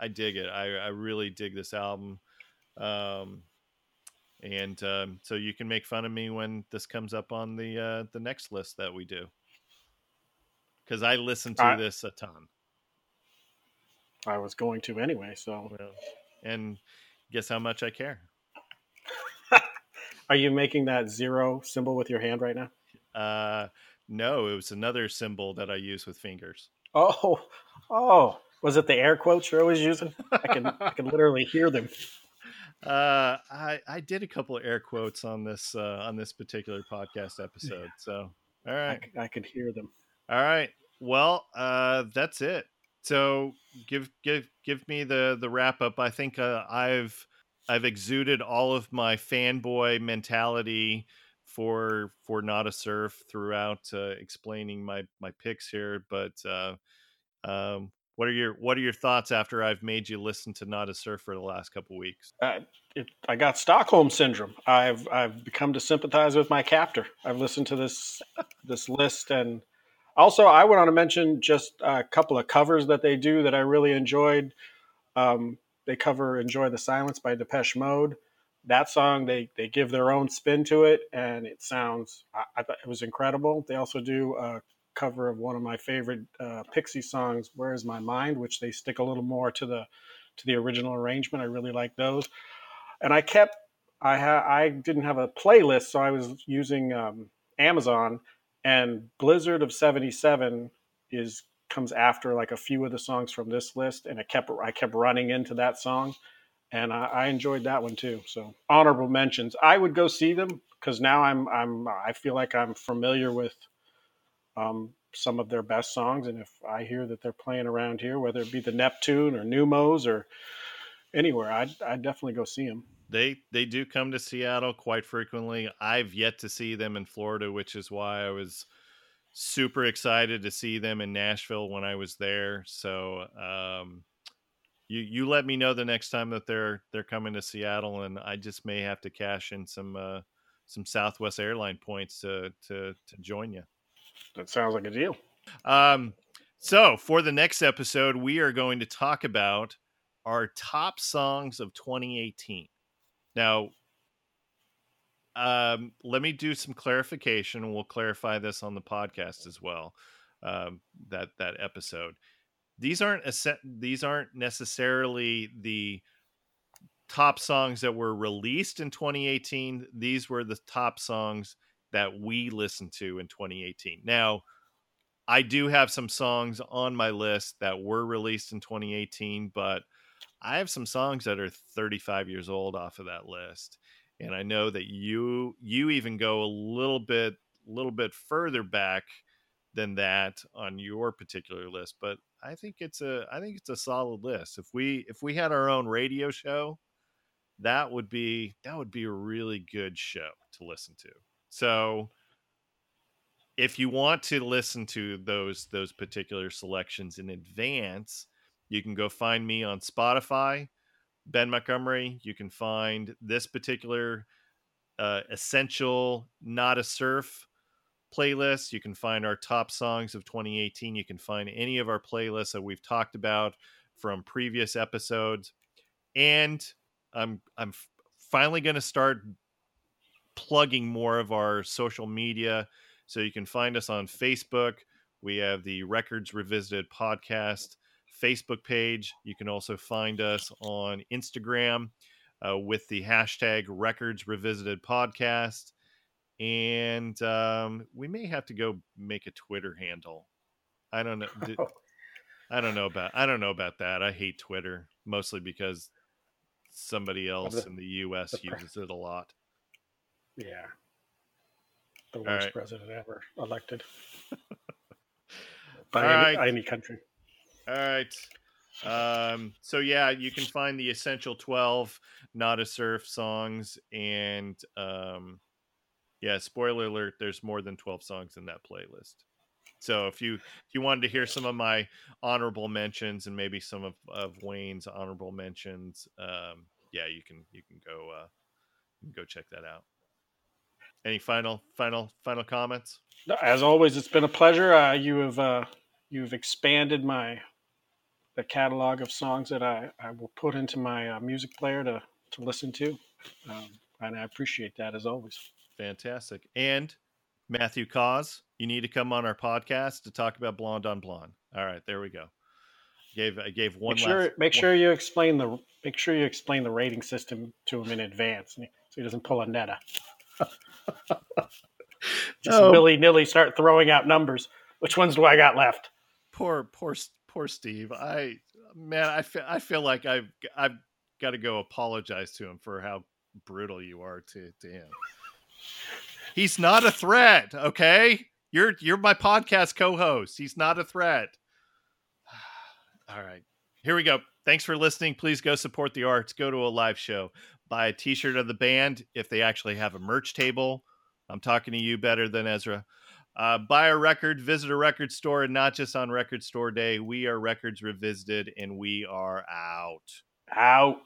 I dig it. I, I really dig this album. Um, and um, so you can make fun of me when this comes up on the uh, the next list that we do, because I listen to I- this a ton. I was going to anyway. So Well, and guess how much I care. Are you making that zero symbol with your hand right now? Uh, no, it was another symbol that I use with fingers. Oh, oh, was it the air quotes you're always using? I can, I can literally hear them. Uh, I I did a couple of air quotes on this uh, on this particular podcast episode, so all right, I, I could hear them. All right. Well, uh, that's it. So give give give me the the wrap up. I think uh, I've I've exuded all of my fanboy mentality for for Nada Surf throughout uh, explaining my my picks here. But uh, um, what are your what are your thoughts after I've made you listen to Nada Surf for the last couple weeks? Uh, it, I got Stockholm syndrome. I've I've become to sympathize with my captor. I've listened to this this list, and also I want to mention just a couple of covers that they do that I really enjoyed. Um, they cover "Enjoy the Silence" by Depeche Mode. That song they they give their own spin to it, and it sounds I, I thought it was incredible. They also do a cover of one of my favorite uh, Pixie songs, "Where Is My Mind," which they stick a little more to the to the original arrangement. I really like those and I kept I ha- I didn't have a playlist, so I was using um, Amazon, and Blizzard of '77 is comes after like a few of the songs from this list, and it kept I kept running into that song, and I, I enjoyed that one too. So honorable mentions. I would go see them because now I'm I'm I feel like I'm familiar with um, some of their best songs, and if I hear that they're playing around here, whether it be the Neptune or Neumos or anywhere, I'd, I'd definitely go see them. They they do come to Seattle quite frequently. I've yet to see them in Florida, which is why I was super excited to see them in Nashville when I was there. So um, you you let me know the next time that they're they're coming to Seattle, and I just may have to cash in some uh, some Southwest airline points to to to join you. That sounds like a deal. Um, so for the next episode, we are going to talk about our top songs of 2018. Now, um, let me do some clarification, we'll clarify this on the podcast as well. Um, that that episode. These aren't esse- these aren't necessarily the top songs that were released in 2018. These were the top songs that we listened to in 2018. Now, I do have some songs on my list that were released in 2018, but I have some songs that are 35 years old off of that list. And I know that you you even go a little bit a little bit further back than that on your particular list, but I think it's a I think it's a solid list. If we if we had our own radio show, that would be that would be a really good show to listen to. So if you want to listen to those those particular selections in advance, you can go find me on Spotify, Ben Montgomery. You can find this particular uh, essential Nada Surf playlist. You can find our top songs of 2018. You can find any of our playlists that we've talked about from previous episodes. And I'm I'm finally going to start plugging more of our social media. So you can find us on Facebook. We have the Records Revisited podcast Facebook page. You can also find us on Instagram uh, with the hashtag Records Revisited podcast. And um, we may have to go make a Twitter handle. I don't know. I don't know about. I don't know about that. I hate Twitter mostly because somebody else the- in the U.S. the uses it a lot. Yeah. The worst right. president ever elected by any, right. any country. All right. Um, so yeah, you can find the essential 12 Nada Surf songs and um yeah, spoiler alert, there's more than 12 songs in that playlist. So if you if you wanted to hear some of my honorable mentions and maybe some of, of Wayne's honorable mentions, um yeah, you can you can go uh go check that out. Any final final final comments? As always, it's been a pleasure. Uh, you have uh, you've expanded my the catalog of songs that I, I will put into my uh, music player to to listen to, um, and I appreciate that as always. Fantastic. And Matthew Caws, you need to come on our podcast to talk about Blonde on Blonde. All right, there we go. Gave I gave one Make sure last make one- sure you explain the make sure you explain the rating system to him in advance, so he doesn't pull a netta. Just Oh. willy nilly start throwing out numbers. Which ones do I got left? poor poor poor Steve. I man, I feel I feel like I've I've got to go apologize to him for how brutal you are to to him. He's not a threat, okay? You're you're my podcast co-host. He's not a threat. All right. Here we go. Thanks for listening. Please go support the arts. Go to a live show. Buy a t-shirt of the band if they actually have a merch table. I'm talking to you better than Ezra. Uh, buy a record, visit a record store, and not just on record store day. We are Records Revisited, and we are out. Out.